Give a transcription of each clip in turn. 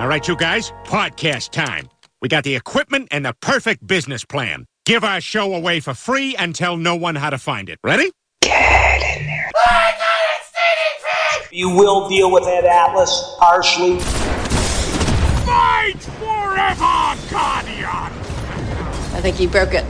All right, you guys, podcast time. We got the equipment and the perfect business plan. Give our show away for free and tell no one how to find it. Ready? Get in there. You will deal with that Atlas harshly. Fight forever, Guardian! I think he broke it.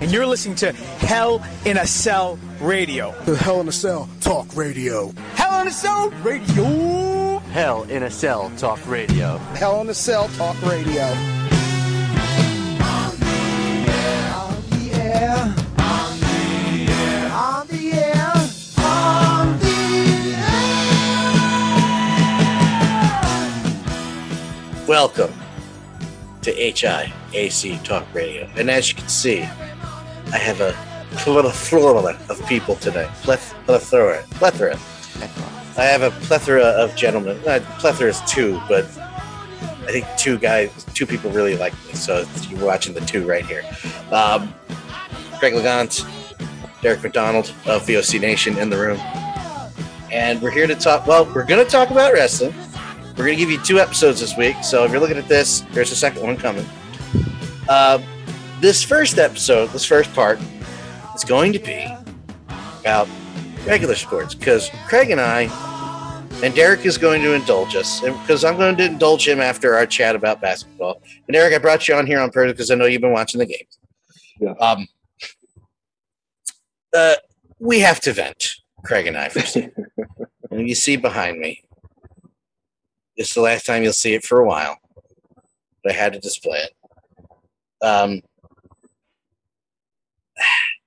and you're listening to Hell in a Cell Radio. The Hell in a Cell Talk Radio. Hell in a Cell Radio. Hell in a Cell Talk Radio. Hell in a Cell Talk Radio. On the air. On the air. On the air. On the air. On the air. Welcome to HIAC Talk Radio. And as you can see, I have a plethora of people today. Pleth- plethora. Plethora. I have a plethora of gentlemen. Uh, plethora is two, but I think two guys, two people really like me. So you're watching the two right here. Um, Craig Liggeons, Derek McDonald of VOC Nation in the room. And we're here to talk. Well, we're going to talk about wrestling. We're going to give you two episodes this week. So if you're looking at this, there's a second one coming. Uh, this first episode, this first part, is going to be about regular sports because Craig and I, and Derek is going to indulge us, because I'm going to indulge him after our chat about basketball. And Derek, I brought you on here on purpose because I know you've been watching the games. Yeah. Um, uh, we have to vent, Craig and I, first. and you see behind me, this is the last time you'll see it for a while, but I had to display it. Um,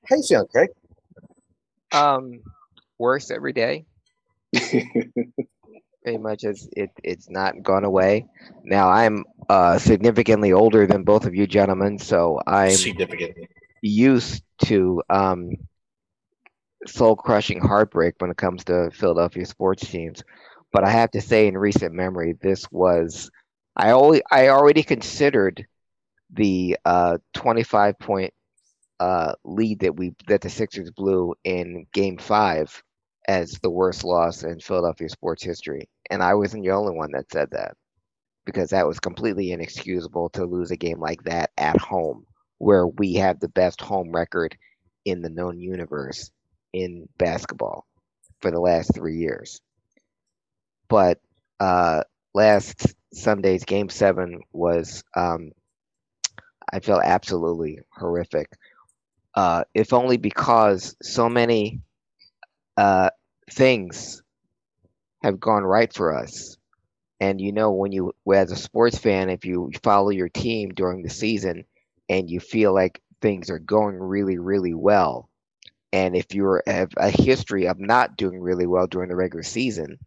how you feeling, Craig? Um, worse every day. Pretty much, it's it it's not gone away. Now I'm uh significantly older than both of you gentlemen, so I'm Significantly. used to um soul crushing heartbreak when it comes to Philadelphia sports teams. But I have to say, in recent memory, this was I always I already considered the uh 25 point uh lead that we that the Sixers blew in Game Five as the worst loss in Philadelphia sports history, and I wasn't the only one that said that because that was completely inexcusable to lose a game like that at home, where we have the best home record in the known universe in basketball for the last three years. But uh, last Sunday's game seven was, um, I felt absolutely horrific. Uh, if only because so many uh, things have gone right for us. And you know, when you, as a sports fan, if you follow your team during the season and you feel like things are going really, really well, and if you have a history of not doing really well during the regular season,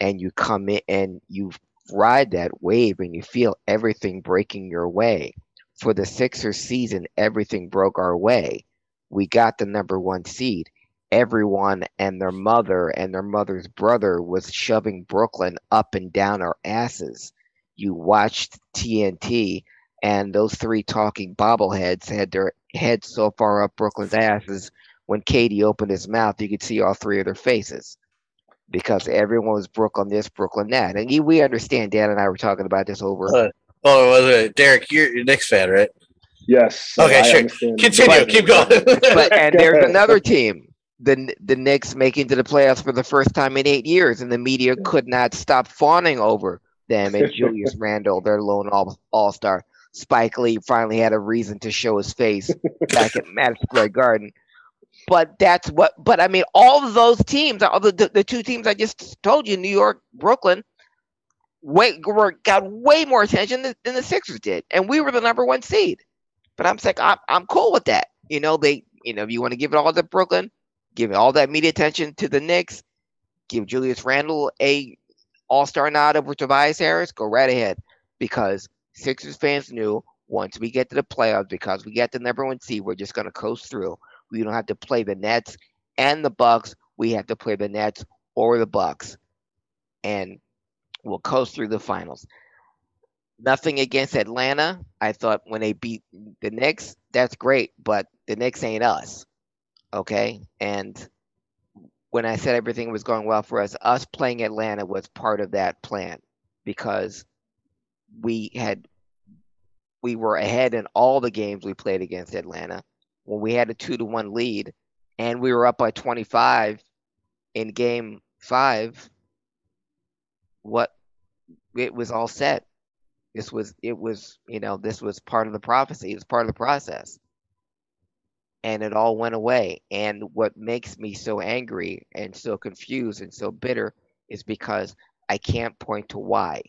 and you come in and you ride that wave and you feel everything breaking your way. For the Sixers season, everything broke our way. We got the number one seed. Everyone and their mother and their mother's brother was shoving Brooklyn up and down our asses. You watched TNT, and those three talking bobbleheads had their heads so far up Brooklyn's asses. When KD opened his mouth, you could see all three of their faces because everyone was Brooklyn this, Brooklyn that. And you- we understand, Dan and I were talking about this over. Uh, oh, was it Derek? You're your Knicks fan, right? Yes. Okay, I sure. understand. Continue. Keep going. but and there's another team, the the Knicks making to the playoffs for the first time in eight years, and the media could not stop fawning over them and Julius Randle, their lone all all star. Spike Lee finally had a reason to show his face back at Madison Square Garden. But that's what. But I mean, all of those teams, all the, the the two teams I just told you, New York, Brooklyn, way were, got way more attention than, than the Sixers did, and we were the number one seed. But I'm like, I'm I'm cool with that. You know, they, you know, if you want to give it all to Brooklyn, give all that media attention to the Knicks, give Julius Randle a All Star nod over Tobias Harris, go right ahead, because Sixers fans knew once we get to the playoffs, because we get the number one seed, we're just gonna coast through. We don't have to play the Nets and the Bucks. We have to play the Nets or the Bucks, and we'll coast through the finals. Nothing against Atlanta. I thought when they beat the Knicks, that's great, but the Knicks ain't us. Okay? And when I said everything was going well for us, us playing Atlanta was part of that plan because we had we were ahead in all the games we played against Atlanta. When we had a two to one lead and we were up by 25 in game five what it was all set. This was it was you know this was part of the prophecy. It was part of the process and it all went away. And what makes me so angry and so confused and so bitter is because i can't point to why.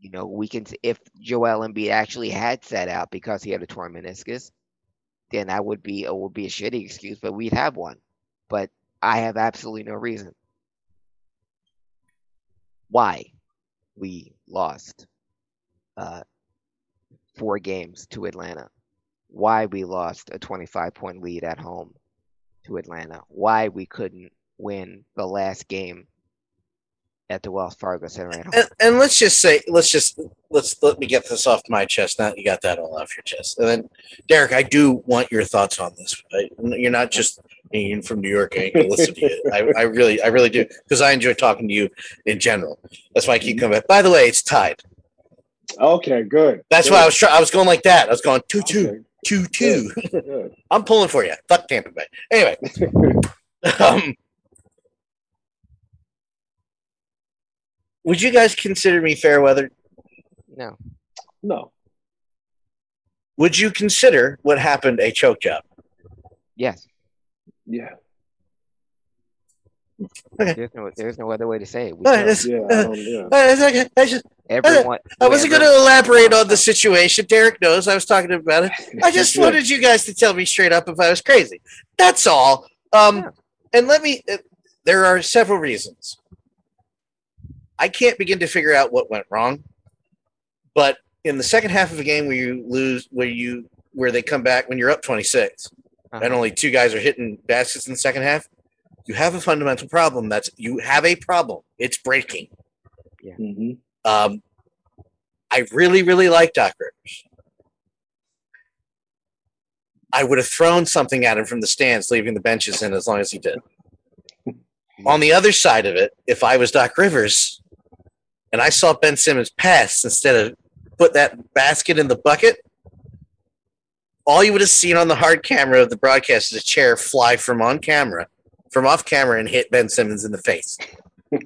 You know we can if joel Embiid actually had set out because he had a torn meniscus then that would be it would be a shitty excuse but we'd have one. But i have absolutely no reason why we lost uh, four games to Atlanta, why we lost a 25 point lead at home to Atlanta, why we couldn't win the last game at the Wells Fargo Center at home. And, and let's just say, let's just let's let me get this off my chest. Now you got that all off your chest, and then Derek, I do want your thoughts on this. Right? You're not just being from New York. I ain't gonna listen to you. I, I really, I really do because I enjoy talking to you in general. That's why I keep coming back. By the way, it's tied. Okay, good. That's good. why I was trying. I was going like that. I was going two two Okay, two two. I'm pulling for you. Fuck Tampa Bay. Anyway, um, would you guys consider me fair weather? No, no. Would you consider what happened a choke job? yes, Yeah. There's no there's no other way to say it. We Uh, don't. it's- Yeah. uh, yeah. uh, it's okay. I, just, Everyone, I wasn't going to elaborate on the situation. Derek knows I was talking about it. I just Yeah. wanted you guys to tell me straight up if I was crazy. That's all. Um, Yeah. And let me. Uh, there are several reasons. I can't begin to figure out what went wrong, but in the second half of a game where you lose, where you where they come back when you're up 26, Uh-huh. and only two guys are hitting baskets in the second half, you have a fundamental problem. That's you have a problem. It's breaking. Mhm. Um, I really, really like Doc Rivers. I would have thrown something at him from the stands, leaving the benches in as long as he did. On the other side of it, if I was Doc Rivers and I saw Ben Simmons pass instead of put that basket in the bucket, all you would have seen on the hard camera of the broadcast is a chair fly from on camera, from off camera, and hit Ben Simmons in the face.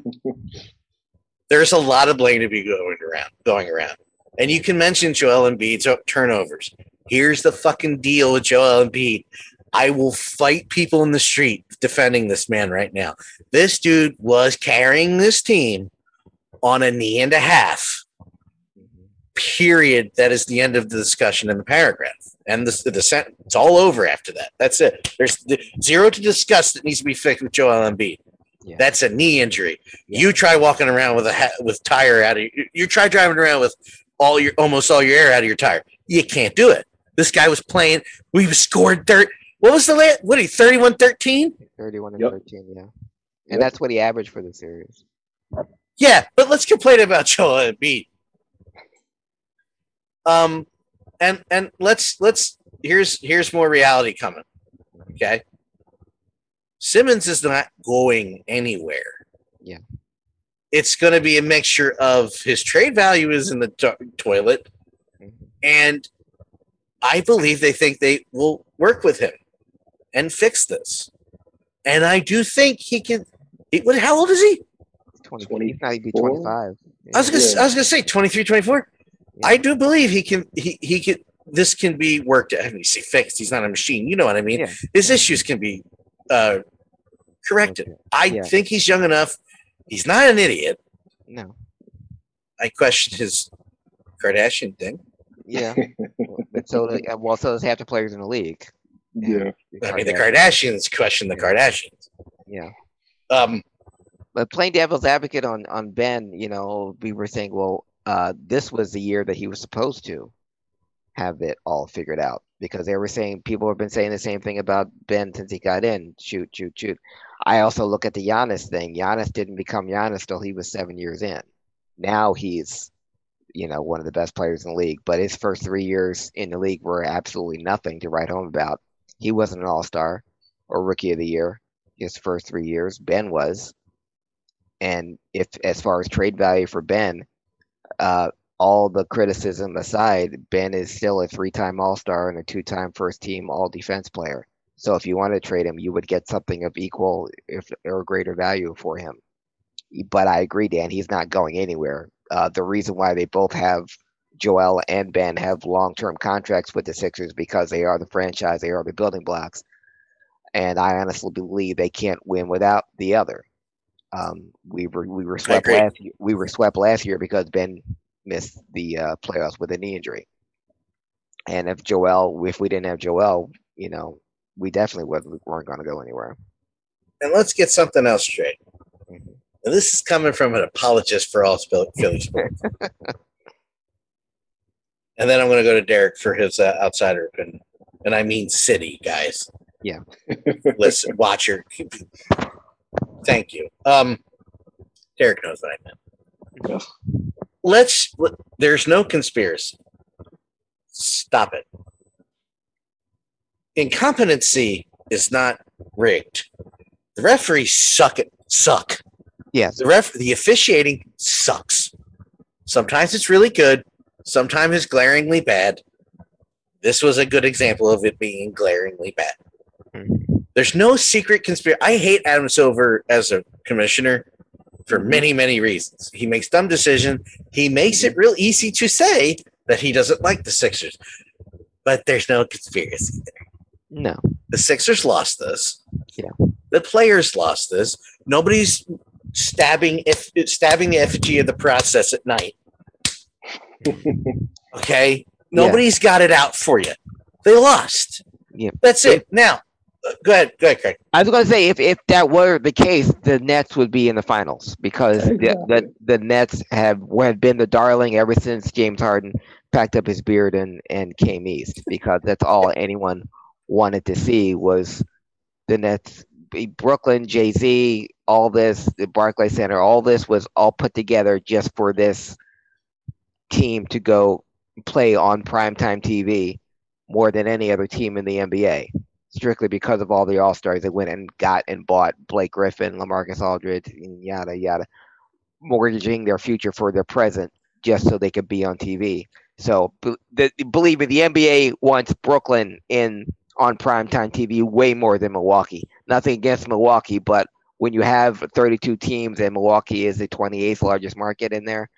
There's a lot of blame to be going around, going around, and you can mention Joel Embiid's turnovers. Here's the fucking deal with Joel Embiid. I will fight people in the street defending this man right now. This dude was carrying this team on a knee and a half. Period. That is the end of the discussion in the paragraph. And the, the sentence, it's all over after that. That's it. There's the, zero to discuss that needs to be fixed with Joel Embiid. Yeah. That's a knee injury. Yeah. You try walking around with a ha- with tire out of you. You try driving around with all your almost all your air out of your tire. You can't do it. This guy was playing. We scored dirt. What was the last? What are you? 31 13? 31 and Yep. 13, yeah. Yep. And that's what he averaged for the series. Yeah, but let's complain about Joel Embiid. Um, and and let's let's here's here's more reality coming. Okay, Simmons is not going anywhere. Yeah. it's going to be a mixture of his trade value is in the to- toilet, and I believe they think they will work with him and fix this. And I do think he can. He, what? How old is he? 20, he's not even 24? 25. I was gonna, I was gonna say 23, 24. I do believe he can. He he can. This can be worked. I mean, you say fixed. He's not a machine. You know what I mean. Yeah. His issues can be uh, corrected. I Yeah. think he's young enough. He's not an idiot. No. I question his Kardashian thing. Yeah. but so, well, so does half the players in the league. Yeah. I mean, the Kardashians question the Kardashians. Yeah. Um, But playing devil's advocate on on Ben, you know, we were saying, well, uh, this was the year that he was supposed to have it all figured out because they were saying people have been saying the same thing about Ben since he got in. Shoot, shoot, shoot. I also look at the Giannis thing. Giannis didn't become Giannis till he was seven years in. Now he's, you know, one of the best players in the league. But his first three years in the league were absolutely nothing to write home about. He wasn't an All Star or Rookie of the Year his first three years. Ben was And if, as far as trade value for Ben, uh, all the criticism aside, Ben is still a three-time All-Star and a two-time first-team All-Defense player. So if you want to trade him, you would get something of equal, if or greater value for him. But I agree, Dan. He's not going anywhere. Uh, the reason why they both have Joel and Ben have long-term contracts with the Sixers because they are the franchise, they are the building blocks, and I honestly believe they can't win without the other. Um, we were we were swept last year. We were swept last year because Ben missed the uh, playoffs with a knee injury. And if Joel, if we didn't have Joel, you know, we definitely would, weren't going to go anywhere. And let's get something else straight. And this is coming from an apologist for all Philly sports. and then I'm going to go to Derek for his uh, outsider opinion. And I mean city, guys. Yeah. Listen, watcher. Thank you. Um, Derek knows what I meant. Yes. Let's. Let, there's no conspiracy. Stop it. Incompetency is not rigged. The referees suck it. Suck. Yes. The ref. The officiating sucks. Sometimes it's really good. Sometimes it's glaringly bad. This was a good example of it being glaringly bad. There's no secret conspiracy. I hate Adam Silver as a commissioner for mm-hmm. many, many reasons. He makes dumb decisions. He makes it real easy to say that he doesn't like the Sixers, but there's no conspiracy there. No. The Sixers lost this. Yeah. The players lost this. Nobody's stabbing if stabbing the effigy of the process at night. Okay. Nobody's got it out for you. They lost. Yeah. That's it. Now, go ahead. Go ahead, Craig. I was going to say if, if that were the case, the Nets would be in the finals because the, the the Nets have had been the darling ever since James Harden packed up his beard and and came east because that's all anyone wanted to see was the Nets, Brooklyn, Jay Z, all this, the Barclays Center, all this was all put together just for this team to go play on primetime TV more than any other team in the NBA strictly because of all the All Stars that went and got and bought Blake Griffin, Lamarcus Aldridge, and yada yada, mortgaging their future for their present just so they could be on TV. So the, believe me, the NBA wants Brooklyn in on primetime TV way more than Milwaukee. Nothing against Milwaukee, but when you have 32 teams and Milwaukee is the 28th largest market in there,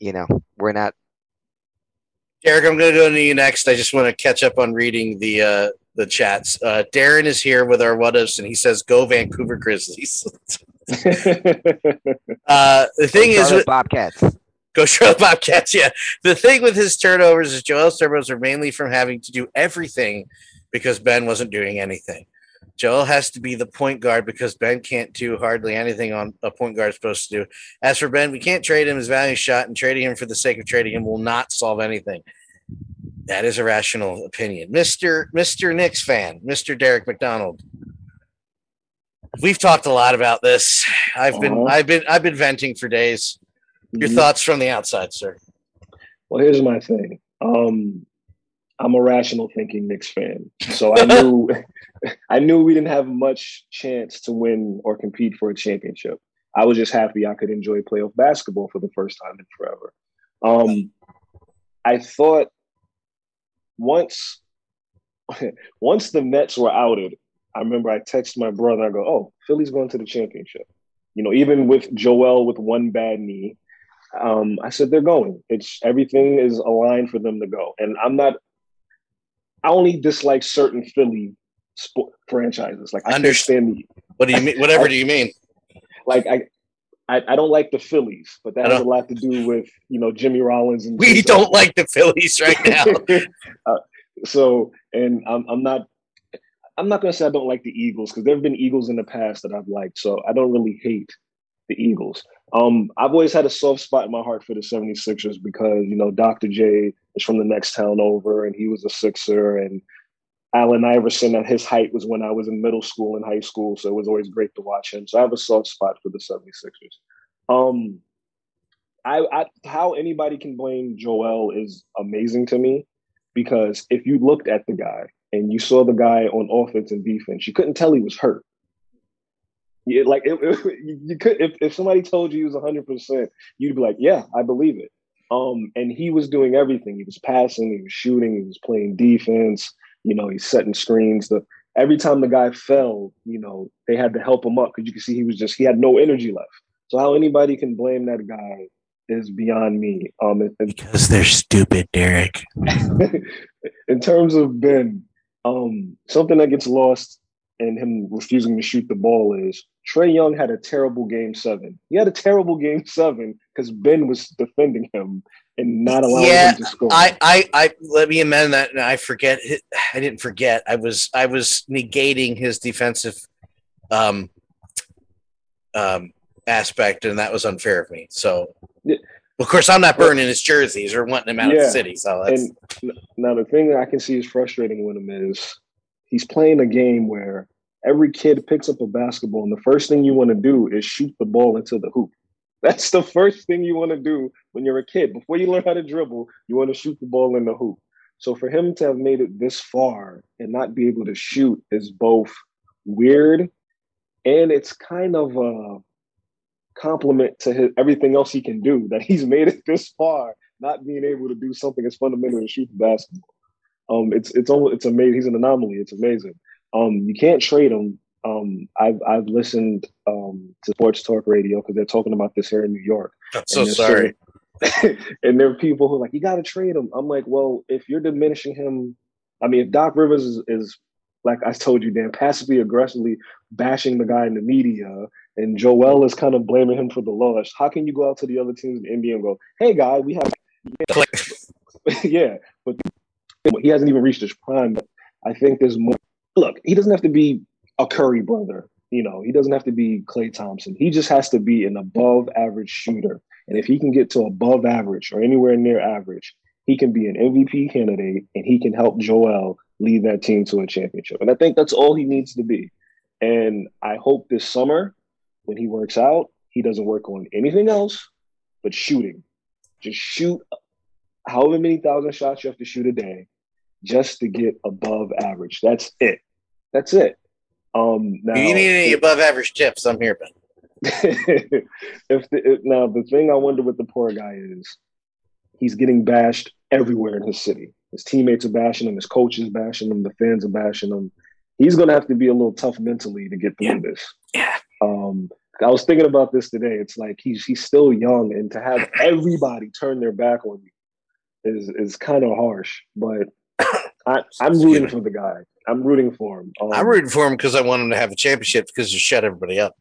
you know, we're not. Derek, I'm going to go to you next. I just want to catch up on reading the uh, the chats. Uh, Darren is here with our what ifs, and he says, "Go Vancouver Grizzlies." uh, the thing is, with, Bobcats. go Charlotte Bobcats. Yeah, the thing with his turnovers is Joel's turnovers are mainly from having to do everything because Ben wasn't doing anything. Joel has to be the point guard because Ben can't do hardly anything on a point guard is supposed to do. As for Ben, we can't trade him his value shot, and trading him for the sake of trading him will not solve anything. That is a rational opinion. Mr. Mr. Knicks fan, Mr. Derek McDonald. We've talked a lot about this. I've been Uh-huh. I've been I've been venting for days. Your Mhm. thoughts from the outside, sir. Well, here's my thing. Um, I'm a rational thinking Knicks fan, so I knew I knew we didn't have much chance to win or compete for a championship. I was just happy I could enjoy playoff basketball for the first time in forever. Um, I thought once once the Nets were outed, I remember I texted my brother. I go, "Oh, Philly's going to the championship." You know, even with Joel with one bad knee, um, I said they're going. It's everything is aligned for them to go, and I'm not. I only dislike certain Philly sport franchises. Like I Understand. stand the What do you mean? Whatever do you mean? like I. I, I don't like the Phillies, but that has a lot to do with you know Jimmy Rollins and We don't like the Phillies right now. uh, so, and I'm I'm not I'm not gonna say I don't like the Eagles because there have been Eagles in the past that I've liked. So I don't really hate the Eagles. Um, I've always had a soft spot in my heart for the 76ers because you know Dr. J is from the next town over, and he was a Sixer, and Allen Iverson at his height was when I was in middle school and high school, so it was always great to watch him. So I have a soft spot for the 76ers. Um, I, I how anybody can blame Joel is amazing to me because if you looked at the guy and you saw the guy on offense and defense, you couldn't tell he was hurt. Yeah, like it, it, you could if, if somebody told you he was 100, percent you'd be like, yeah, I believe it. Um, and he was doing everything. He was passing, he was shooting, he was playing defense. You know, he's setting screens. The every time the guy fell, you know, they had to help him up because you could see he was just he had no energy left. So how anybody can blame that guy is beyond me. Um, and, Because they're stupid, Derek. in terms of Ben, um, something that gets lost in him refusing to shoot the ball is Trae Young had a terrible game seven. He had a terrible game seven because Ben was defending him and not allowing yeah, him to score. I, I, I, let me amend that. and I forget. I didn't forget. I was, I was negating his defensive, um, um, aspect, and that was unfair of me. So, Yeah. of course, I'm not burning his jerseys or wanting him out of Yeah. the city. So that's and now the thing that I can see is frustrating with him is he's playing a game where every kid picks up a basketball, and the first thing you want to do is shoot the ball into the hoop. That's the first thing you want to do when you're a kid. Before you learn how to dribble, you want to shoot the ball in the hoop. So for him to have made it this far and not be able to shoot is both weird and it's kind of a compliment to his, everything else he can do that he's made it this far, not being able to do something as fundamental as shoot the basketball. Um, it's it's almost it's amazing. He's an anomaly. It's amazing. Um, you can't trade him. Um, I've I've listened um, to sports talk radio because they're talking about this here in New York. I'm so sorry. saying- and there are people who are like, you got to trade him. I'm like, well, if you're diminishing him, I mean, if Doc Rivers is, is like I told you, Dan, passively aggressively bashing the guy in the media, and Joel is kind of blaming him for the loss. How can you go out to the other teams in the NBA and go, hey, guy, we have, yeah, but he hasn't even reached his prime. But I think there's more. Look, he doesn't have to be a Curry brother. You know, he doesn't have to be Klay Thompson. He just has to be an above average shooter. And if he can get to above average or anywhere near average, he can be an MVP candidate and he can help Joel lead that team to a championship. And I think that's all he needs to be. And I hope this summer, when he works out, he doesn't work on anything else but shooting. Just shoot however many thousand shots you have to shoot a day just to get above average. That's it. That's it. Um, now, If you need any above average tips, I'm here, Ben. if, the, if now the thing I wonder with the poor guy is he's getting bashed everywhere in his city. His teammates are bashing him, his coaches bashing him, the fans are bashing him. He's gonna have to be a little tough mentally to get through Yeah. this. Yeah. Um, I was thinking about this today. It's like he's he's still young, and to have everybody turn their back on you is is kind of harsh. But I, I'm rooting for the guy. I'm rooting for him. Um, I'm rooting for him because I want him to have a championship because to shut everybody up.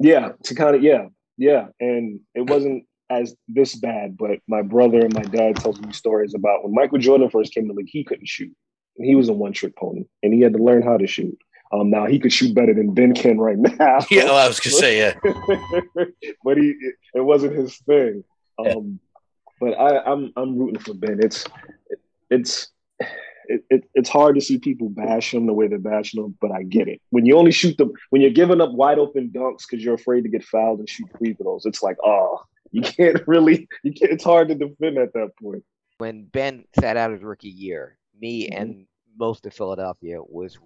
Yeah, to kind of yeah, yeah, and it wasn't as this bad, but my brother and my dad told me stories about when Michael Jordan first came to the league, he couldn't shoot, and he was a one trick pony, and he had to learn how to shoot. Um, now he could shoot better than Ben can right now. Yeah, well, I was gonna say yeah. but he it, it wasn't his thing. Yeah. Um, but I, I'm I'm rooting for Ben. It's it, it's it, it, it's hard to see people bash him the way they're bashing him, but I get it. When you only shoot them, when you're giving up wide open dunks because you're afraid to get fouled and shoot free throws, it's like, oh, you can't really, you can't. It's hard to defend at that point. when Ben sat out his rookie year, me Mhm. and most of Philadelphia was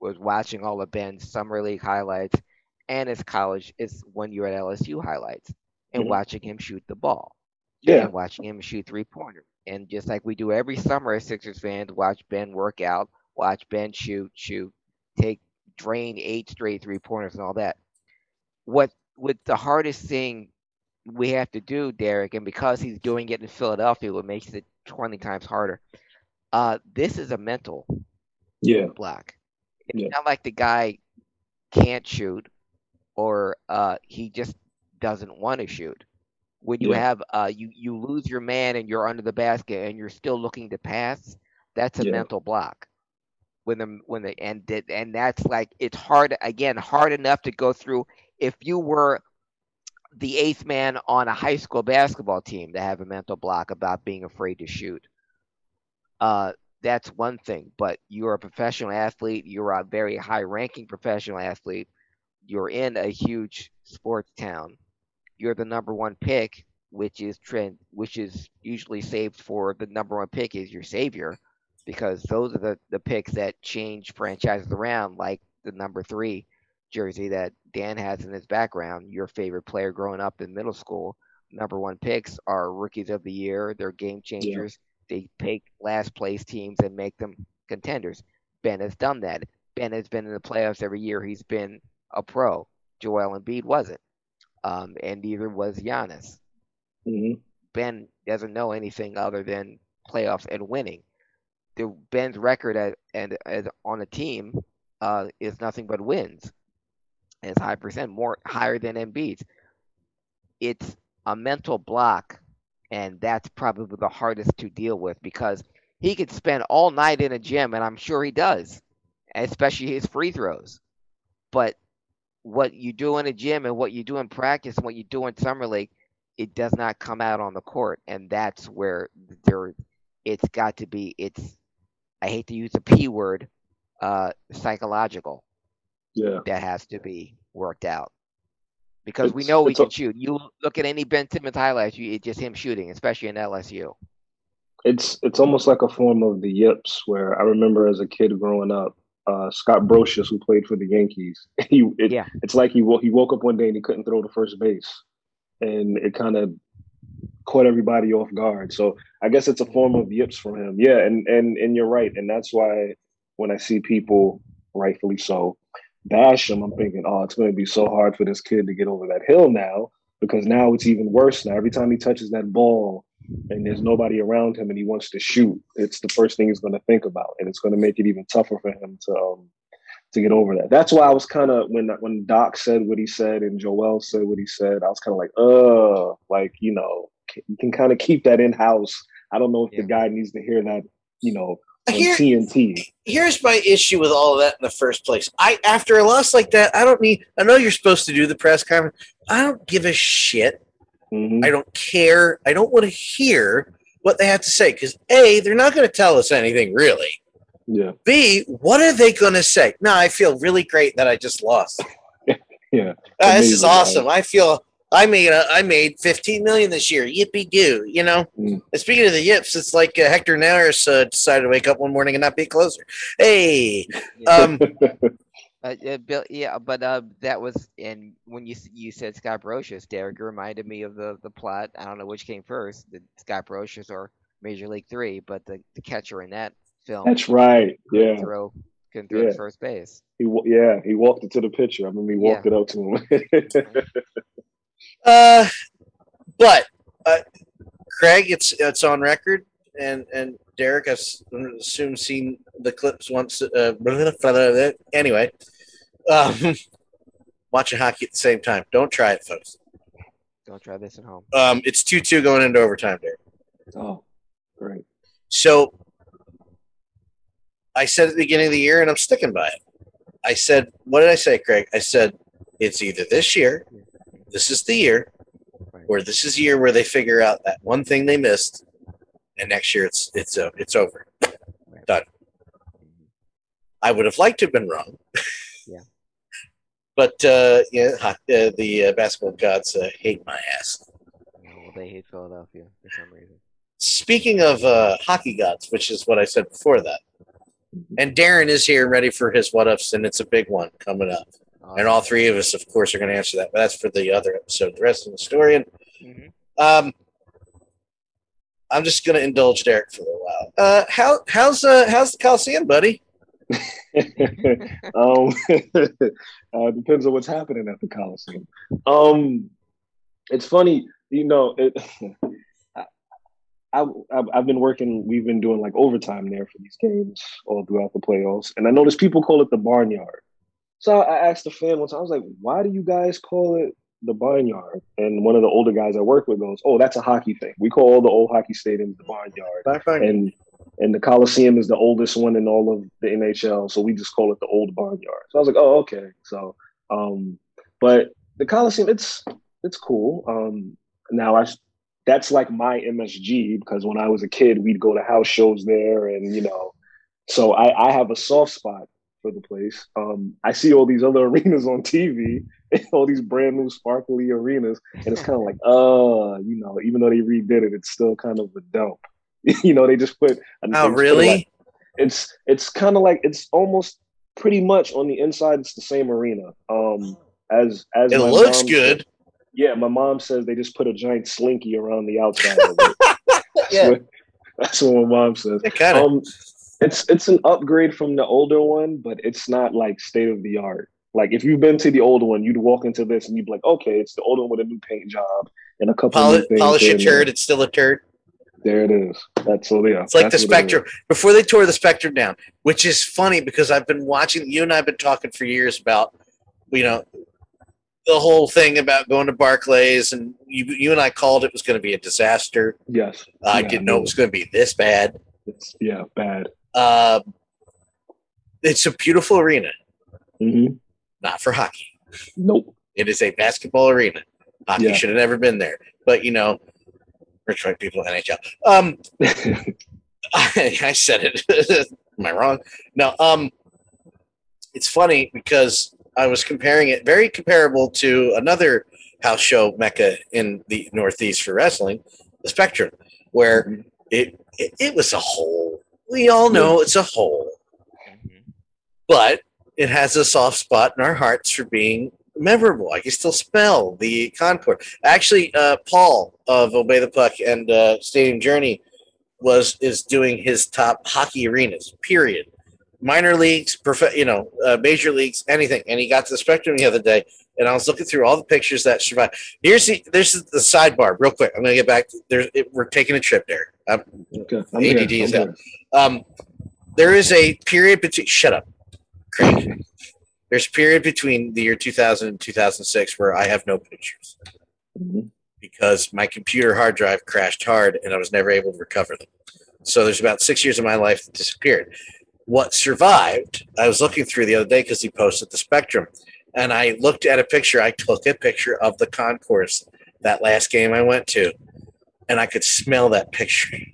was watching all of Ben's summer league highlights and his college his one year at LSU highlights and Mhm. watching him shoot the ball. Yeah. And watching him shoot three pointers. And just like we do every summer as Sixers fans, watch Ben work out, watch Ben shoot, shoot, take drain eight straight three pointers and all that. What what the hardest thing we have to do, Derek, and because he's doing it in Philadelphia, what makes it 20 times harder. Uh, this is a mental Yeah, block. It's Yeah. not like the guy can't shoot or uh, he just doesn't want to shoot. When you Yeah. have uh, you you lose your man and you're under the basket and you're still looking to pass, that's a Yeah. mental block. When the when the and that- and that's like it's hard again hard enough to go through if you were the eighth man on a high school basketball team to have a mental block about being afraid to shoot. Uh, that's one thing, but you're a professional athlete. You're a very high ranking professional athlete. You're in a huge sports town. You're the number one pick, which is trend, which is usually saved for the number one pick is your savior, because those are the, the picks that change franchises around, like the number three jersey that Dan has in his background, your favorite player growing up in middle school, number one picks are rookies of the year. They're game changers. They pick last place teams and make them contenders. Ben has done that. Ben has been in the playoffs every year. He's been a pro. Joel Embiid wasn't, um, and neither was Giannis. Mhm. Ben doesn't know anything other than playoffs and winning. The Ben's record as, and as on a team uh, is nothing but wins. It's high percent, more higher than Embiid's. It's a mental block, and that's probably the hardest to deal with because he could spend all night in a gym, and I'm sure he does, especially his free throws. But what you do in a gym and what you do in practice and what you do in summer league, it does not come out on the court, and that's where there, it's got to be. It's I hate to use the p word, uh, psychological Yeah. that has to be worked out because we know we it's a- can shoot. You look at any Ben Simmons highlights, you, it's just him shooting, especially in LSU. It's it's almost like a form of the yips where I remember as a kid growing up, uh, Scott Brosius, who played for the Yankees, he it, Yeah. it's like he he woke up one day and he couldn't throw to first base, and it kind of caught everybody off guard. So I guess it's a form of yips from him. Yeah, and and and you're right, and that's why when I see people, rightfully so, bash him, I'm thinking, oh, it's going to be so hard for this kid to get over that hill now because now it's even worse. Now every time he touches that ball and there's nobody around him and he wants to shoot, it's the first thing he's going to think about, and it's going to make it even tougher for him to um, to get over that. That's why I was kind of when when Doc said what he said and Joel said what he said, I was kind of like, uh, like you know, you can kind of keep that in house. I don't know if the guy needs to hear that, you know, Here- TNT. here's my issue with all of that in the first place. I after a loss like that, I don't need. I know you're supposed to do the press conference. I don't give a shit. Mhm. I don't care. I don't want to hear what they have to say because a, they're not going to tell us anything really. Yeah, B, what are they going to say? No, I feel really great that I just lost. yeah. Uh, this is Amazing, right? awesome. I feel I made a, I made 15 million this year. Yippee doo! You know. Mm. Speaking of the yips, it's like uh, Hector Neris uh, decided to wake up one morning and not be a closer. Hey, um, Uh, uh, Bill, yeah, but uh, that was and when you you said Scott Brosius, Derek, it reminded me of the the plot. I don't know which came first, the Scott Brocious or Major League Three, but the, the catcher in that film That's right. couldn't Yeah, throw couldn't throw Yeah. to first base. he yeah he walked into the pitcher. I remember he walked it up to him. uh, but uh, Craig, it's it's on record, and and Derek, I've s- assume seen the clips once. Uh, anyway, um, watching hockey at the same time. Don't try it, folks. Don't try this at home. Um, it's two two going into overtime, Derek. oh, great. So I said at the beginning of the year, and I'm sticking by it. I said, what did I say, Craig? I said, it's either this year, this is the year, or this is the year where they figure out that one thing they missed, and next year it's it's uh, it's over, done. I would have liked to have been wrong. Yeah. But uh, yeah, ho- uh, the uh, basketball gods uh, hate my ass. Well, they hate Philadelphia for some reason. Speaking of uh, hockey gods, which is what I said before that, and Darren is here ready for his what ifs, and it's a big one coming up. And all three of us, of course, are going to answer that. But that's for the other episode. The rest of the story. And Mhm. um, I'm just going to indulge Derek for a while. Uh, how how's uh, how's the Coliseum, buddy? um, uh, depends on what's happening at the Coliseum. Um, it's funny, you know. It, I, I, I've- I've been working. We've been doing like overtime there for these games all throughout the playoffs, and I noticed people call it the barnyard. So I asked a fan once. I was like, "Why do you guys call it the barnyard?" And one of the older guys I work with goes, "Oh, that's a hockey thing. We call all the old hockey stadiums the barnyard." and and the Coliseum is the oldest one in all of the NHL, so we just call it the old barnyard. So I was like, oh, okay. So, um, but the Coliseum, it's it's cool. Um, now I that's like my MSG because when I was a kid, we'd go to house shows there, and you know, so I, I have a soft spot for the place. Um, I see all these other arenas on TV, all these brand new sparkly arenas, and it's kind of like, uh, you know, even though they redid it, it's still kind of a dump. you know, they just put. Oh, they just put, really? like- it's it's kind of like it's almost pretty much on the inside, it's the same arena. Um, as as It looks good. said- yeah, my mom says they just put a giant slinky around the outside of it. That's Yeah. what, that's what my mom says. Of. Um, it's it's an upgrade from the older one, but it's not like state of the art. Like if you've been to the older one, you'd walk into this and you'd be like, okay, it's the older one with a new paint job and a couple new things. polish a turd, it's still a turd. There it is. That's so yeah. It's like the that's what it is. Spectrum. Before they tore the Spectrum down, which is funny because I've been watching, you and I have been talking for years about, you know, the whole thing about going to Barclays, and you, you and I called it was going to be a disaster. Yes. I Yeah, didn't know it was going to be this bad. It's yeah, bad. Uh, it's a beautiful arena, hmm not for hockey. Nope. It is a basketball arena. Hockey Yeah. should have never been there. But, you know, rich white people, in NHL. Um, I, I said it. Am I wrong? No. Um, it's funny because I was comparing it very comparable to another house show mecca in the Northeast for wrestling, the Spectrum, where it it, it was a hole. We all know it's a hole, but it has a soft spot in our hearts for being memorable. I can still smell the concourse. Actually, uh, Paul of Obey the Puck and uh, Stadium Journey was is doing his top hockey arenas. Period. Minor leagues, prof- you know, uh, major leagues, anything. And he got to the Spectrum the other day, and I was looking through all the pictures that survived. Here's the there's the sidebar, real quick. I'm gonna get back. There's it, we're taking a trip there. Um, Okay. I'm. ADD is I'm out. Um, there is a period between. Shut up, Craig. There's a period between the year 2000 and 2006 where I have no pictures. Mhm. because my computer hard drive crashed hard and I was never able to recover them. So there's about six years of my life that disappeared. What survived, I was looking through the other day because he posted the Spectrum, and I looked at a picture. I took a picture of the concourse that last game I went to, and I could smell that picture.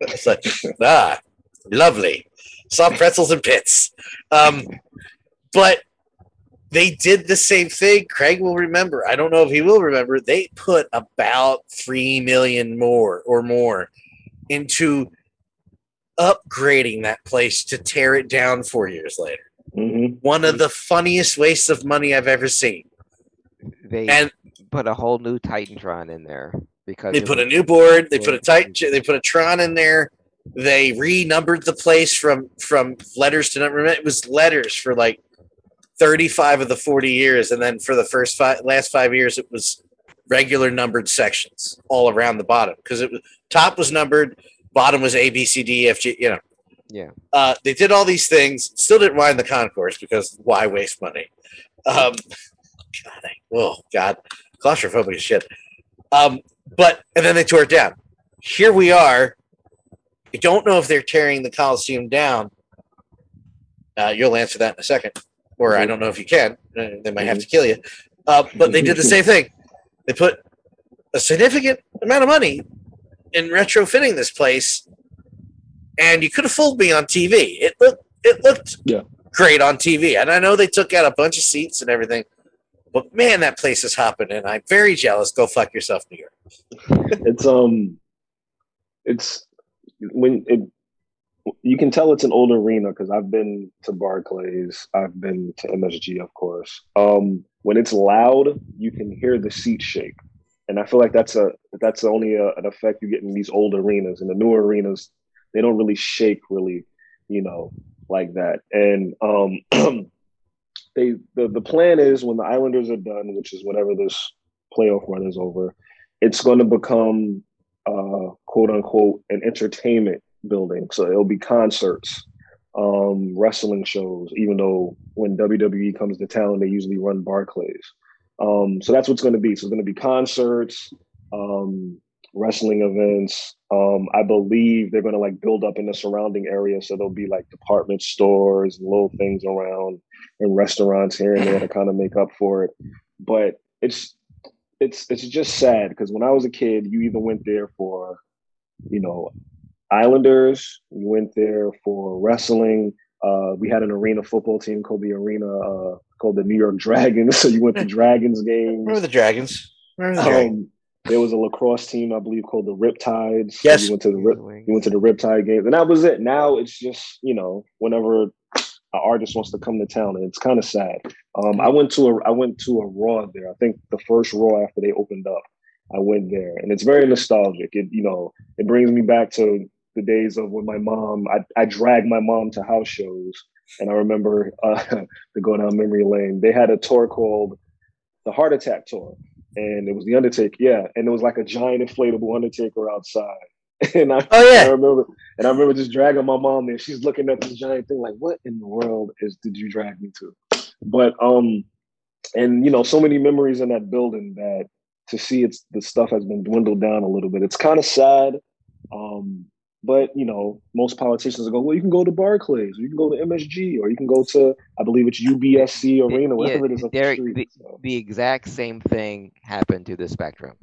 It's like, ah, lovely. Soft pretzels and pits. Um, but they did the same thing. Craig will remember. I don't know if he will remember. They put about three million more or more into upgrading that place to tear it down four years later. Mhm. One of the funniest wastes of money I've ever seen. They And put a whole new Titantron in there because they put a new board. They put a Titan. They put a Tron in there. They renumbered the place from from letters to number. It was letters for like thirty five of the forty years, and then for the first five last five years, it was regular numbered sections all around the bottom because it was top was numbered, bottom was A B C D F G. You know. Yeah. Uh, they did all these things. Still didn't wind the concourse because why waste money? Um, God, I, oh God, claustrophobic as shit. Um, but and then they tore it down. Here we are. I don't know if they're tearing the Coliseum down. Uh, you'll answer that in a second, or I don't know if you can. Uh, They might have to kill you. Uh, but they did the same thing. They put a significant amount of money in retrofitting this place, and you could have fooled me on TV. It looked it looked Yeah. great on TV, and I know they took out a bunch of seats and everything. But man, that place is hopping, and I'm very jealous. Go fuck yourself, New York. It's um, it's when it. You can tell it's an old arena because I've been to Barclays, I've been to MSG, of course. Um, when it's loud, you can hear the seat shake, and I feel like that's a that's only a, an effect you get in these old arenas. In the newer arenas, they don't really shake, really, you know, like that. And um, they the the plan is when the Islanders are done, which is whenever this playoff run is over, it's going to become uh, quote unquote an entertainment building. So it'll be concerts, um, wrestling shows. Even though when WWE comes to town, they usually run Barclays. Um, so that's what's going to be. So it's going to be concerts, um, wrestling events. Um, I believe they're going to like build up in the surrounding area. So there'll be like department stores little things around and restaurants here and there to kind of make up for it. But it's it's it's just sad because when I was a kid, you either went there for, you know, Islanders, We went there for wrestling. Uh, we had an arena football team called the Arena uh, called the New York Dragons. So you went to Dragons games. Remember the Dragons? Remember the Dragons? Um, there was a lacrosse team, I believe, called the Riptides. So Yes. you went to the Rip, you went to the Riptide games, and that was it. Now it's just you know whenever an artist wants to come to town, and it's kind of sad. Um, I went to a I went to a Raw there. I think the first Raw after they opened up, I went there, and it's very nostalgic. It you know it brings me back to the days of when my mom I I dragged my mom to house shows, and I remember uh, to go down memory lane. They had a tour called the Heart Attack Tour, and it was the Undertaker. Yeah, and it was like a giant inflatable Undertaker outside. And I, Oh, yeah. I remember, and I remember just dragging my mom there. She's looking at this giant thing, like, "What in the world is did you drag me to?" But um, and you know, so many memories in that building that to see it's the stuff has been dwindled down a little bit. It's kind of sad. Um, but you know, most politicians go, well, you can go to Barclays, or you can go to MSG, or you can go to, I believe it's UBSC Arena, whatever it is up the Derek, street. the, So, the exact same thing happened to the Spectrum.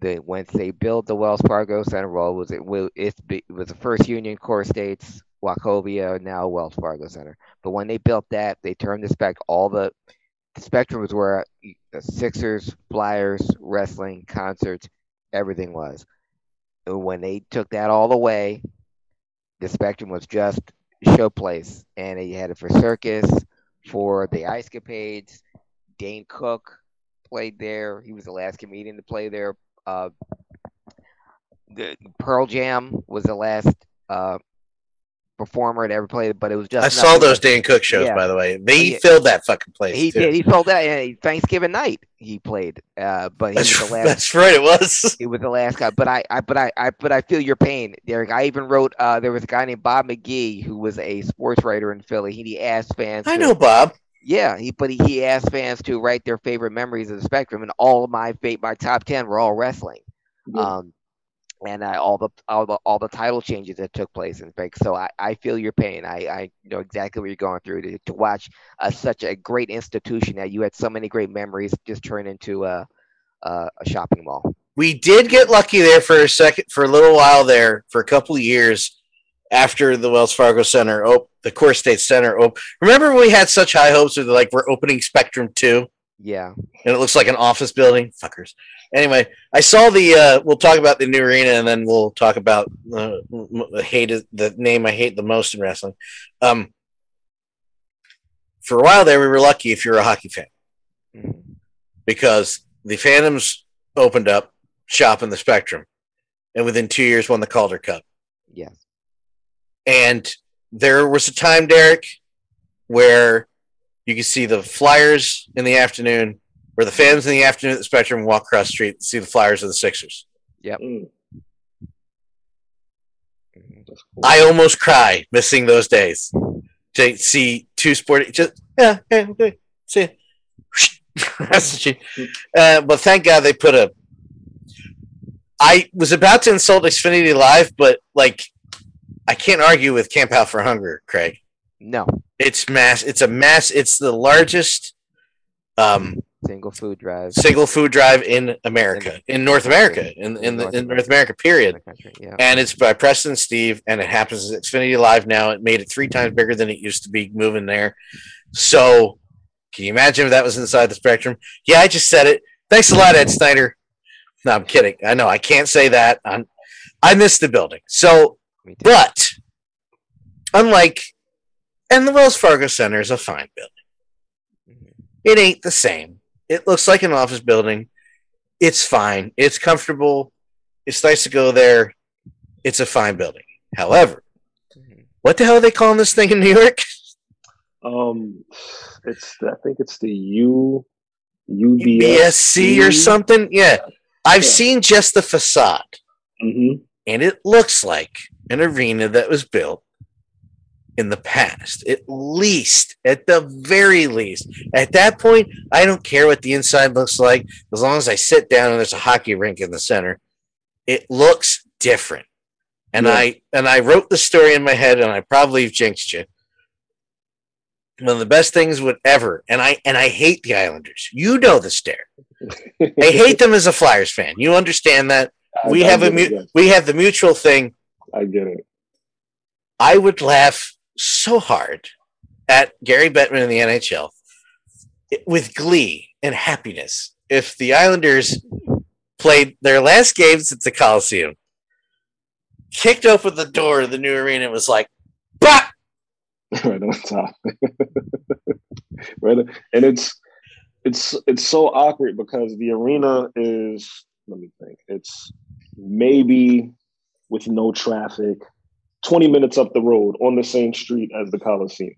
The once they built the Wells Fargo Center, well, was it, will- it was the first Union CoreStates, Wachovia, now Wells Fargo Center. But when they built that, they turned the spec all the, the Spectrum was where the Sixers, Flyers, wrestling, concerts, everything was. When they took that all away, the Spectrum was just showplace, and they had it for circus, for the Ice Capades. Dane Cook played there. He was the last comedian to play there. Uh, the Pearl Jam was the last uh, performer to ever play, but it was just I saw those Dane Cook shows, Yeah. by the way. They Yeah. filled that fucking place. He too. did. He sold that uh, Thanksgiving night. He played, uh, but he That's, was the last. that's right. It was. He was the last guy, but I, I, but I, I, but I feel your pain, Derek. I even wrote. Uh, there was a guy named Bob McGee who was a sports writer in Philly. He asked fans. I to- know, Bob. Yeah, he but he, he asked fans to write their favorite memories of the Spectrum, and all of my fa- my top ten were all wrestling. yeah. Um, and I, all the all the all the title changes that took place in. So I, I feel your pain. I, I know exactly what you're going through to, to watch uh, such a great institution that you had so many great memories just turn into a a, a shopping mall. We did get lucky there for a second, for a little while there, for a couple of years after the Wells Fargo Center, op- the Core State Center. Op- Remember we had such high hopes of like we're opening Spectrum 2 Yeah, and it looks like an office building? Fuckers. Anyway, I saw the. Uh, we'll talk about the new arena and then we'll talk about uh, m- hated the name I hate the most in wrestling. Um, for a while there, we were lucky if you're a hockey fan Mhm. because the Phantoms opened up shop in the Spectrum, and within two years won the Calder Cup. yes, And there was a time, Derek, where you can see the Flyers in the afternoon, or the fans in the afternoon at the Spectrum walk across the street and see the Flyers of the Sixers. Mm, Mhm. cool. I almost cry missing those days to see two sporty. Just yeah, yeah, okay, see. ya. That's the shit. Uh, but thank God they put a. I was about to insult Xfinity Live, but like, I can't argue with Camp Out for Hunger, Craig. No It's mass. It's a mass. It's the largest um, single food drive single food drive in America, in North America, in in, the, in North America. Period. country. Yeah, And it's by Preston Steve, and it happens at Xfinity Live now. It made it three times bigger than it used to be moving there. So, can you imagine if that was inside the spectrum? Yeah, I just said it. Thanks a lot, Ed Snider. No, I'm kidding. I know I can't say that. I'm, I missed the building. So, but unlike, and the Wells Fargo Center is a fine building. Mhm. It ain't the same. It looks like an office building. It's fine. It's comfortable. It's nice to go there. It's a fine building. However, Mhm. what the hell are they calling this thing in New York? Um, it's I think it's the U UBS BSC or something? Yeah. I've Yeah. seen just the facade, hmm and it looks like an arena that was built in the past. At least, at the very least. At that point, I don't care what the inside looks like, as long as I sit down and there's a hockey rink in the center. It looks different. And Yeah. I and I wrote the story in my head, and I probably jinxed you. One of the best things would ever, and I and I hate the Islanders. You know this, Derek. I hate them as a Flyers fan. You understand that? We I have a mu- we have the mutual thing. I get it. I would laugh so hard at Gary Bettman in the NHL with glee and happiness if the Islanders played their last games at the Coliseum, kicked open the door of the new arena, was like, "Bah, right on top. right, and it's it's it's so awkward because the arena is. Let me think. It's maybe with no traffic, twenty minutes up the road on the same street as the Coliseum.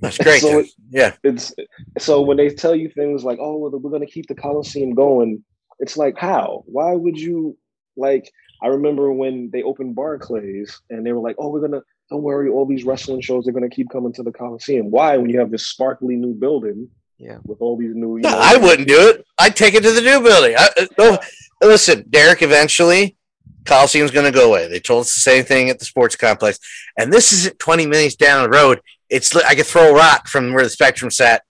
That's great. So it- yeah. It's so when they tell you things like, "Oh, well, we're going to keep the Coliseum going," it's like, how? Why would you like? I remember when they opened Barclays and they were like, "Oh, we're gonna don't worry, all these wrestling shows are gonna keep coming to the Coliseum." Why? When you have this sparkly new building, Yeah. with all these new, No, know, I wouldn't do it. I'd take it to the new building. I, uh, no, listen, Derek. Eventually, Coliseum's going to go away. They told us the same thing at the sports complex, and this isn't twenty minutes down the road. It's I could throw a rock from where the Spectrum sat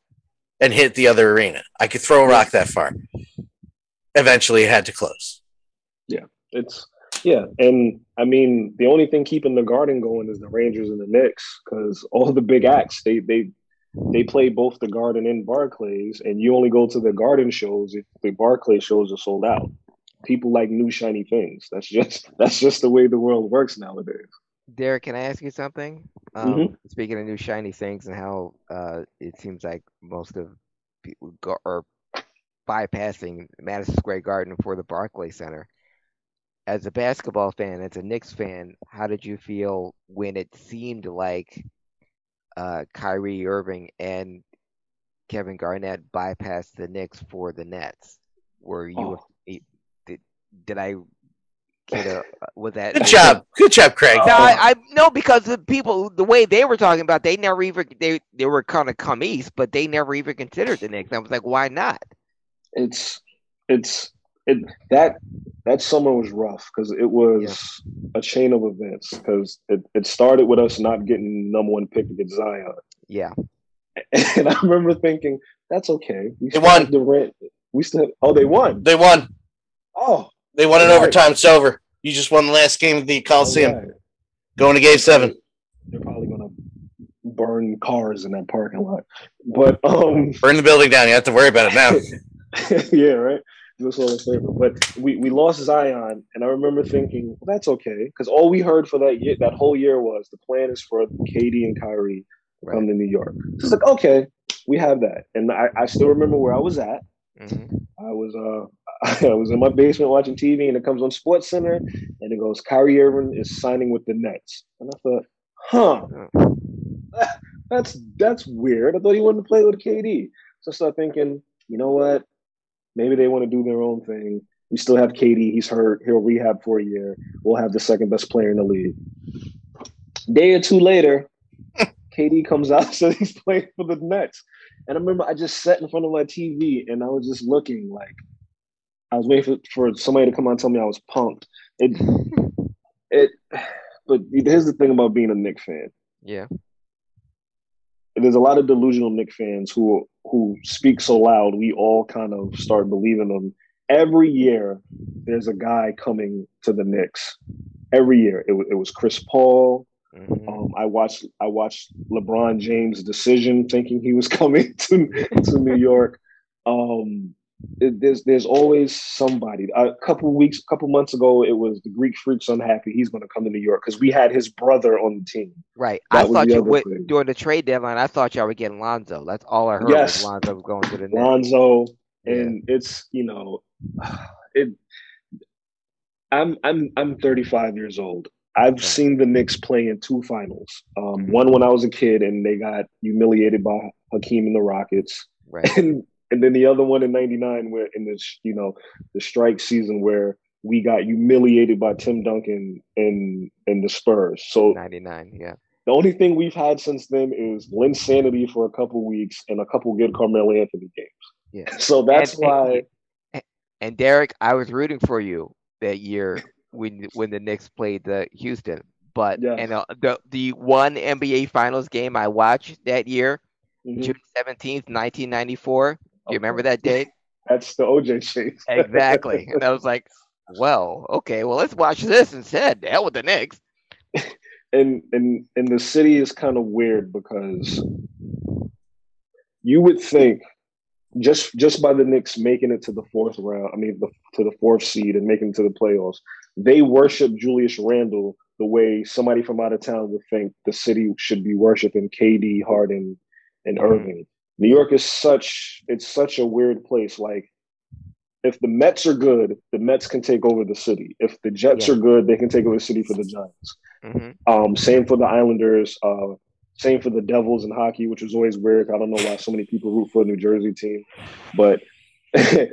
and hit the other arena. I could throw a rock that far. Eventually, it had to close. Yeah, it's yeah, and I mean the only thing keeping the Garden going is the Rangers and the Knicks because all the big acts they they they play both the Garden and Barclays, and you only go to the Garden shows if the Barclays shows are sold out. People like new shiny things. That's just that's just the way the world works nowadays. Derek, can I ask you something? Um, Mhm. Speaking of new shiny things and how uh, it seems like most of people go, are bypassing Madison Square Garden for the Barclay Center. As a basketball fan, as a Knicks fan, how did you feel when it seemed like uh, Kyrie Irving and Kevin Garnett bypassed the Knicks for the Nets? Were you Oh. Did, did I get a was that Good job, good job, Craig. no, I, I no because the people the way they were talking about they never even they they were kind of come east, but they never even considered the Knicks. I was like, why not? It's it's it that that summer was rough because it was a chain of events because it, it started with us not getting number one pick against Zion. Yeah, And I remember thinking, that's okay. We They still won. have Durant. We still oh they won. They won. Oh, They won in All right. overtime. It's over. You just won the last game of the Coliseum. all right. Going to Game Seven. They're probably gonna burn cars in that parking lot. But um Burn the building down. You have to worry about it now. yeah, right. Just all in favor. But we, we lost Zion, and I remember thinking, well, that's okay. Because all we heard for that year, that whole year was the plan is for KD and Kyrie to come to New York. So it's like, okay, we have that. And I, I still remember where I was at. hmm I was uh I was in my basement watching TV and it comes on Sports Center and it goes Kyrie Irving is signing with the Nets. And I thought, huh, that's that's weird. I thought he wanted to play with KD. So I started thinking, you know what? Maybe they want to do their own thing. We still have KD. He's hurt. He'll rehab for a year. We'll have the second best player in the league. Day or two later, KD comes out and says he's playing for the Nets. And I remember I just sat in front of my TV and I was just looking like I was waiting for, for somebody to come out and tell me I was punked. It, it, but here's the thing about being a Knicks fan. yeah, There's a lot of delusional Knicks fans who who speak so loud, we all kind of start believing them. Every year, there's a guy coming to the Knicks. Every year, it, it was Chris Paul. hmm Um, I watched I watched LeBron James' decision, thinking he was coming to to New York. Um, it, there's there's always somebody. A couple weeks, a couple months ago, it was the Greek Freak's unhappy. He's going to come to New York because we had his brother on the team. right. That I thought you would thing. during the trade deadline. I thought y'all were getting Lonzo. That's all I heard. Yes. was Lonzo was going to the. Lonzo, Yeah. and it's you know, it. I'm I'm I'm 35 years old. I've seen the Knicks play in two finals. Um, Mhm. One when I was a kid, and they got humiliated by Hakeem and the Rockets, Right. and and then the other one in '99, where in this you know the strike season where we got humiliated by Tim Duncan and and the Spurs. So Ninety nine. Yeah. the only thing we've had since then is Linsanity for a couple weeks and a couple good Carmelo Anthony games. Yeah. So that's And- and- why. And Derek, I was rooting for you that year when when the Knicks played the Houston. But Yes. and uh, the the one NBA Finals game I watched that year, Mhm. June seventeenth, nineteen ninety four. Do you remember that date? That's the OJ chase. Exactly. and I was like, well, okay, well let's watch this instead. The hell with the Knicks. and and and the city is kind of weird because you would think just just by the Knicks making it to the fourth round, I mean the, to the fourth seed and making it to the playoffs, they worship Julius Randle the way somebody from out of town would think the city should be worshiping KD, Harden, and Mhm. Irving. New York is such it's such a weird place. Like if the Mets are good, the Mets can take over the city. If the Jets Yeah. are good, they can take over the city for the Giants. hmm Um, same for the Islanders. Uh, same for the Devils in hockey, which is always weird. I don't know why so many people root for a New Jersey team, but the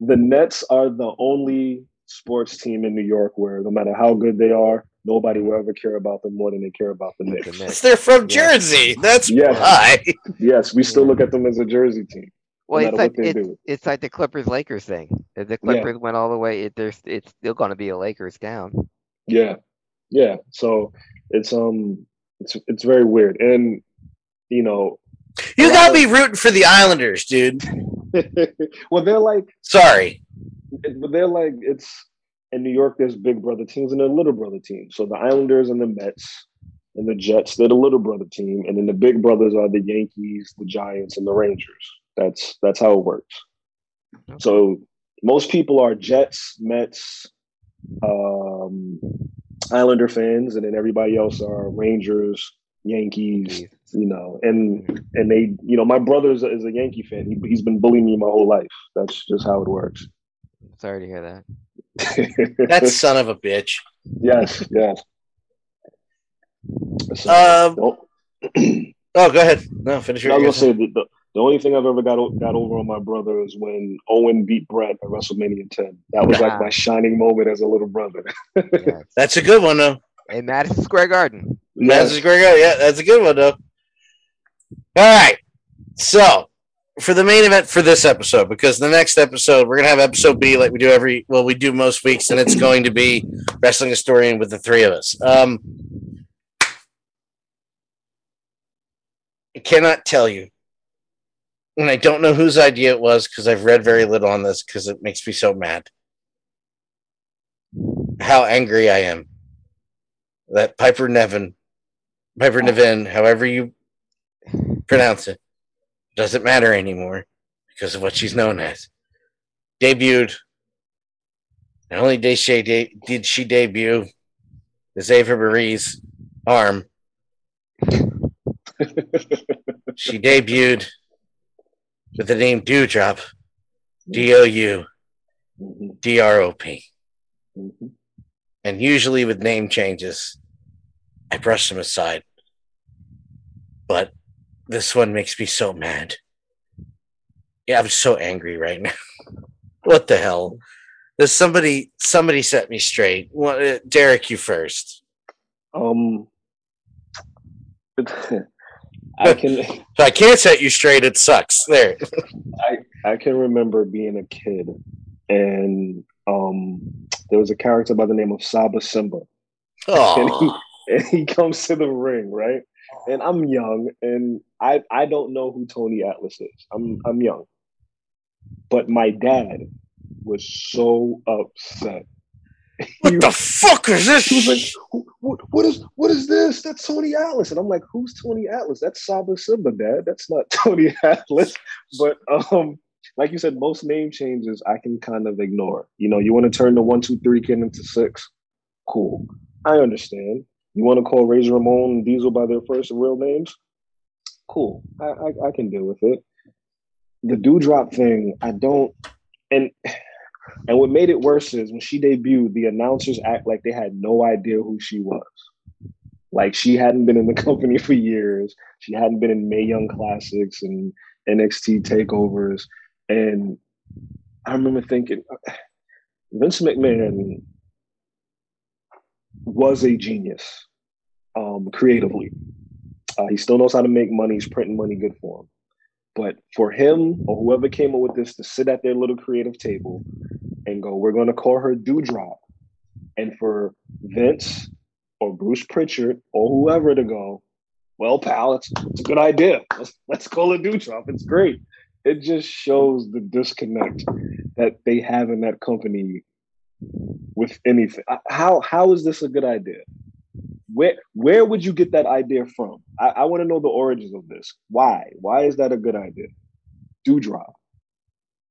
Nets are the only sports team in New York where no matter how good they are, nobody will ever care about them more than they care about the The Knicks. Knicks. They're from Yeah. Jersey. That's Yeah. why. Yes, we still look at them as a Jersey team. Well, matter it's like it's, it's like the Clippers Lakers thing. The Clippers went all the way, it, there's it's still going to be a Lakers town. Yeah, yeah. So it's um, it's it's very weird, and you know, You gotta of- be rooting for the Islanders, dude. well, they're like Sorry. but they're like it's in New York. There's big brother teams and there are little brother teams. So the Islanders and the Mets and the Jets, they're the little brother team, and then the big brothers are the Yankees, the Giants, and the Rangers. That's that's how it works. So most people are Jets, Mets, um, Islander fans, and then everybody else are Rangers, Yankees. Jeez. You know, and and they, you know, my brother is a, is a Yankee fan. He, he's been bullying me my whole life. That's just how it works. Sorry to hear that. That son of a bitch. yes, yes. So, Um, Oh, go ahead. No, finish I your. was gonna say the, the, the only thing I've ever got got over on my brother is when Owen beat Brett at WrestleMania 10. That was like my shining moment as a little brother. Yes. That's a good one, though. In Madison Square Garden. That's Square Garden. Yeah, that's a good one, though. All right. So, for the main event for this episode, because the next episode we're gonna have episode B like we do every well we do most weeks, and it's going to be wrestling historian with the three of us. Um, I cannot tell you, and I don't know whose idea it was because I've read very little on this because it makes me so mad. How angry I am that Piper Niven, Piper Niven, however you pronounce it, doesn't matter anymore because of what she's known as. Debuted. Not only did she, de- did she debut as Eva Marie's arm, she debuted with the name Doudrop, D O U D R O P. And usually with name changes, I brush them aside. But this one makes me so mad. Yeah, I'm so angry right now. what the hell? Does somebody somebody set me straight? Uh, Derek, you first. Um, I can So I can't set you straight. It sucks. There. I I can remember being a kid, and um, there was a character by the name of Saba Simba, Oh, and he comes to the ring, right? And I'm young, and I I don't know who Tony Atlas is. I'm I'm young, but my dad was so upset. what the fuck is this? he was like, what, what is what is this? That's Tony Atlas. And I'm like, who's Tony Atlas? That's Saba Simba, Dad. That's not Tony Atlas. But um, like you said, most name changes I can kind of ignore. You know, you want to turn the one, two, three kid into six. Cool. I understand. You want to call Razor Ramon and Diesel by their first and real names? Cool. I, I, I can deal with it. The Doudrop thing, I don't and and what made it worse is when she debuted, the announcers act like they had no idea who she was. Like she hadn't been in the company for years. She hadn't been in Mae Young Classics and NXT takeovers. And I remember thinking, uh, Vince McMahon was a genius um, creatively. Uh, he still knows how to make money. He's printing money good for him. But for him or whoever came up with this to sit at their little creative table and go, we're going to call her Doudrop. And for Vince or Bruce Pritchard or whoever to go, well, pal, it's, it's a good idea. Let's, let's call it Doudrop. It's great. It just shows the disconnect that they have in that company with anything. How how is this a good idea? Where where would you get that idea from? I, I want to know the origins of this. Why? Why is that a good idea? Doudrop.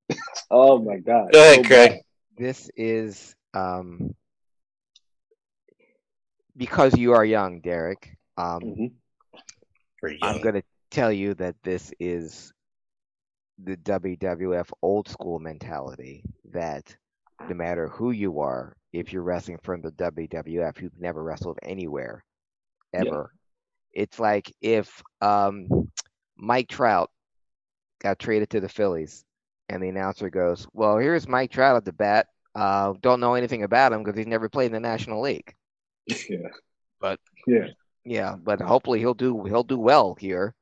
oh my god. Go ahead, So Craig. bad. This is um because you are young, Derek, um, Mhm. Pretty I'm going to tell you that this is the WWF old school mentality that no matter who you are, if you're wrestling from the WWF, you've never wrestled anywhere Yeah. ever. It's like if um, Mike Trout got traded to the Phillies and the announcer goes, Well, here's Mike Trout at the bat. Uh, don't know anything about him because he's never played in the National League. Yeah. But Yeah. yeah, but hopefully he'll do he'll do well here.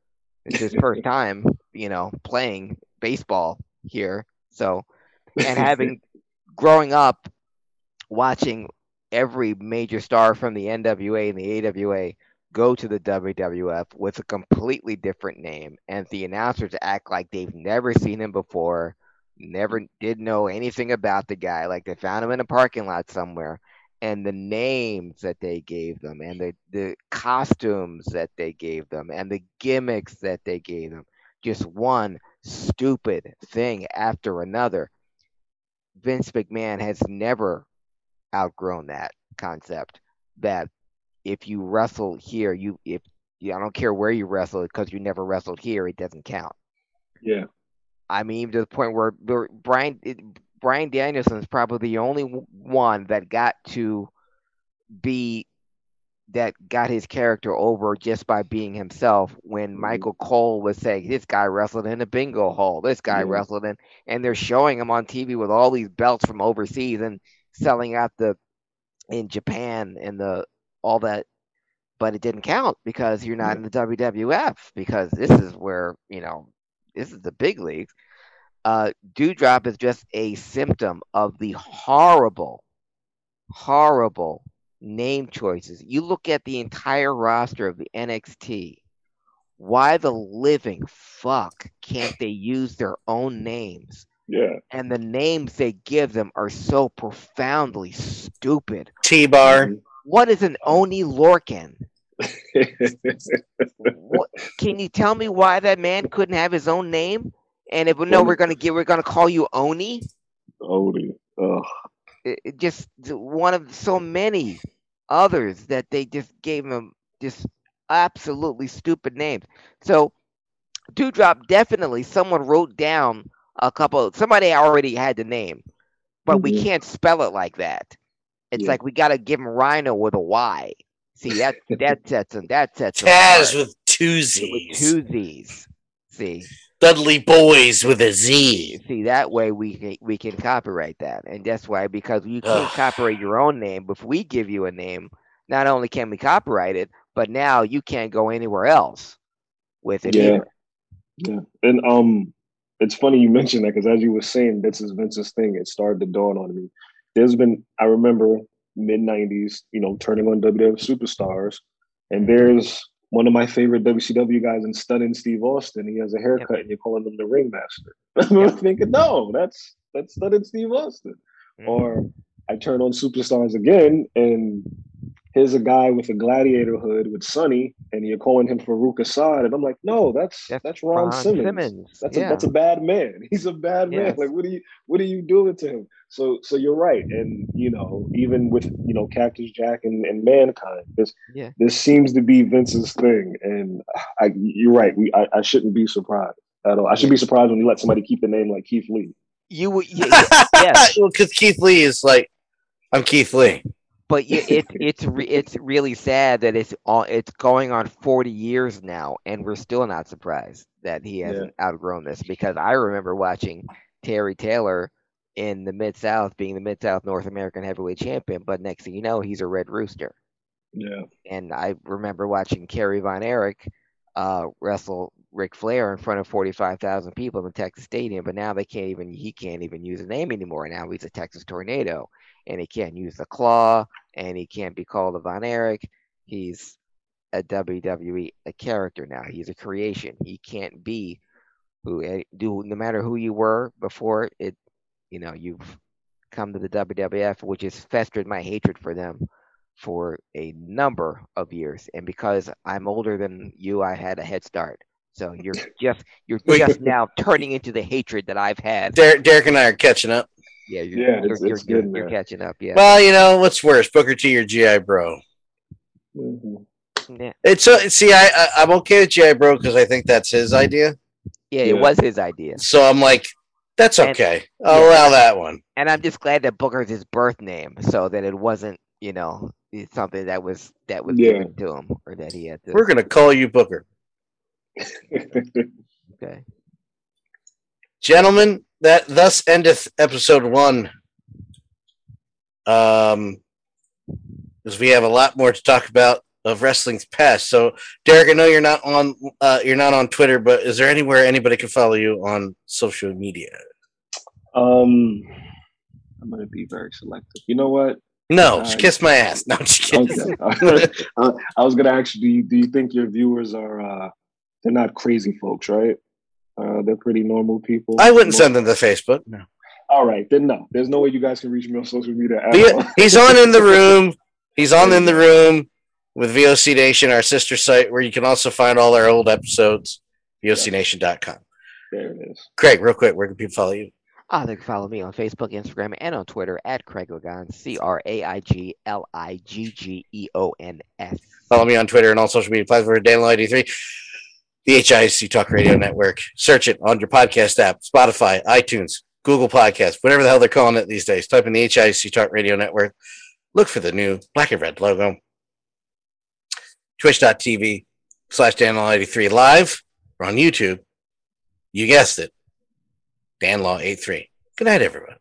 It's his first time, you know, playing baseball here. So, and having growing up watching every major star from the NWA and the AWA go to the WWF with a completely different name, and the announcers act like they've never seen him before, never did know anything about the guy, like they found him in a parking lot somewhere. And the names that they gave them, and the, the costumes that they gave them, and the gimmicks that they gave them, just one stupid thing after another. Vince McMahon has never outgrown that concept that if you wrestle here, you if you, I don't care where you wrestle because you never wrestled here, it doesn't count. Yeah. I mean, to the point where Bryan it, Bryan Danielson is probably the only one that got to be that got his character over just by being himself. When Mhm. Michael Cole was saying, "This guy wrestled in a bingo hall. This guy Yeah. wrestled in," and they're showing him on TV with all these belts from overseas and selling out the in Japan and the all that, but it didn't count because you're not in the WWF because this is where you know this is the big leagues. Uh, Doudrop is just a symptom of the horrible, horrible name choices. You look at the entire roster of the NXT. Why the living fuck can't they use their own names? Yeah. And the names they give them are so profoundly stupid. T bar. What is an Oni Lorcan? What, can you tell me why that man couldn't have his own name? And if no, we're gonna give, we're gonna call you Oni. Oni. Ugh. It, it just one of so many others that they just gave him just absolutely stupid names. So, Doudrop definitely someone wrote down a couple. Somebody already had the name, but we Mhm. can't spell it like that. It's Yeah. like we got to give him Rhino with a Y. See that that sets him that sets him Taz apart. with two Z's. with two Z's. See, Dudley Boyz with a Z. see that way we can, we can copyright that, and that's why because you can't Ugh. copyright your own name. But if we give you a name, not only can we copyright it, but now you can't go anywhere else with it Yeah. either. Yeah. And um it's funny you mentioned that because as you were saying, this is Vince's thing. It started to dawn on me. There's been I remember mid '90s, you know, turning on WWF superstars, and there's one of my favorite WCW guys in Stunning Steve Austin. He has a haircut, and you're calling him the Ringmaster. I remember thinking, no, that's that's Stunning Steve Austin. Mhm. Or I turn on Superstars again, and here's a guy with a gladiator hood with Sunny, and you're calling him Faarooq Asad, and I'm like, no, that's That's that's, Ron, Ron Simmons. Simmons, That's yeah. a that's a bad man. He's a bad man. Like, what are you what are you doing to him? So so you're right, and you know, even with you know Cactus Jack and, and Mankind, this Yeah. this seems to be Vince's thing, and I, you're right. We I, I shouldn't be surprised at all. I should be surprised when you let somebody keep the name like Keith Lee. You would, yeah, yeah, yes. well, because Keith Lee is like, I'm Keith Lee. But it's it's re, it's really sad that it's all it's going on 40 years now, and we're still not surprised that he hasn't outgrown this because I remember watching Terry Taylor in the Mid South being the Mid South North American Heavyweight Champion, but next thing you know, he's a Red Rooster. Yeah, And I remember watching Kerry Von Erich uh, wrestle Ric Flair in front of 45,000 people in the Texas Stadium, but now they can't even he can't even use a name anymore. Now he's a Texas Tornado, and he can't use the claw, and he can't be called a Von Erich. He's a WWE a character now. He's a creation. He can't be who eh, do no matter who you were before it. You know you've come to the WWF, which has festered my hatred for them for a number of years. And because I'm older than you, I had a head start. So you're just you're Wait. just now turning into the hatred that I've had. Derek, Derek and I are catching up. Yeah, you're, Yeah, you're, it's- you're, it's you're, getting you're catching up. Yeah. Well, you know what's worse, Booker T or GI Bro? Mhm. Yeah, It's uh, see, I, I I'm okay with GI Bro because I think that's his idea. yeah, it was his idea, So I'm like, that's And- okay. I'll yeah. allow that one. and I'm just glad that Booker's his birth name, so that it wasn't, you know, something that was that was Yeah. given to him or that he had to. We're gonna call you Booker, Okay. gentlemen. That thus endeth episode one. Um, because we have a lot more to talk about of wrestling's past. So, Derek, I know you're not on uh, you're not on Twitter, but is there anywhere anybody can follow you on social media? um, I'm gonna be very selective. You know what? No, Uh, just kiss my ass. No, just kidding. Okay. uh, I was gonna ask you, do you do you think your viewers are uh they're not crazy folks, right? Uh, they're pretty normal people. I wouldn't send them to Facebook. All right, then no. There's no way you guys can reach me on social media. At all. He's on in the room. He's on in the room with VOC Nation, our sister site, where you can also find all our old episodes. VOCNation.com. There it is. Craig, real quick, where can people follow you? Ah, they can follow me on Facebook, Instagram, and on Twitter at Craig Liggeons, C R A I G L I G G E O N S. Follow me on Twitter and all social media platforms. Danlaw83, the HIAC Talk Radio Network. Search it on your podcast app, Spotify, iTunes, Google Podcasts, whatever the hell they're calling it these days. Type in the HIAC Talk Radio Network. Look for the new black and red logo. Twitch.tv slash DanLaw83 live. We're on YouTube. You guessed it. DanLaw83. Good night, everyone.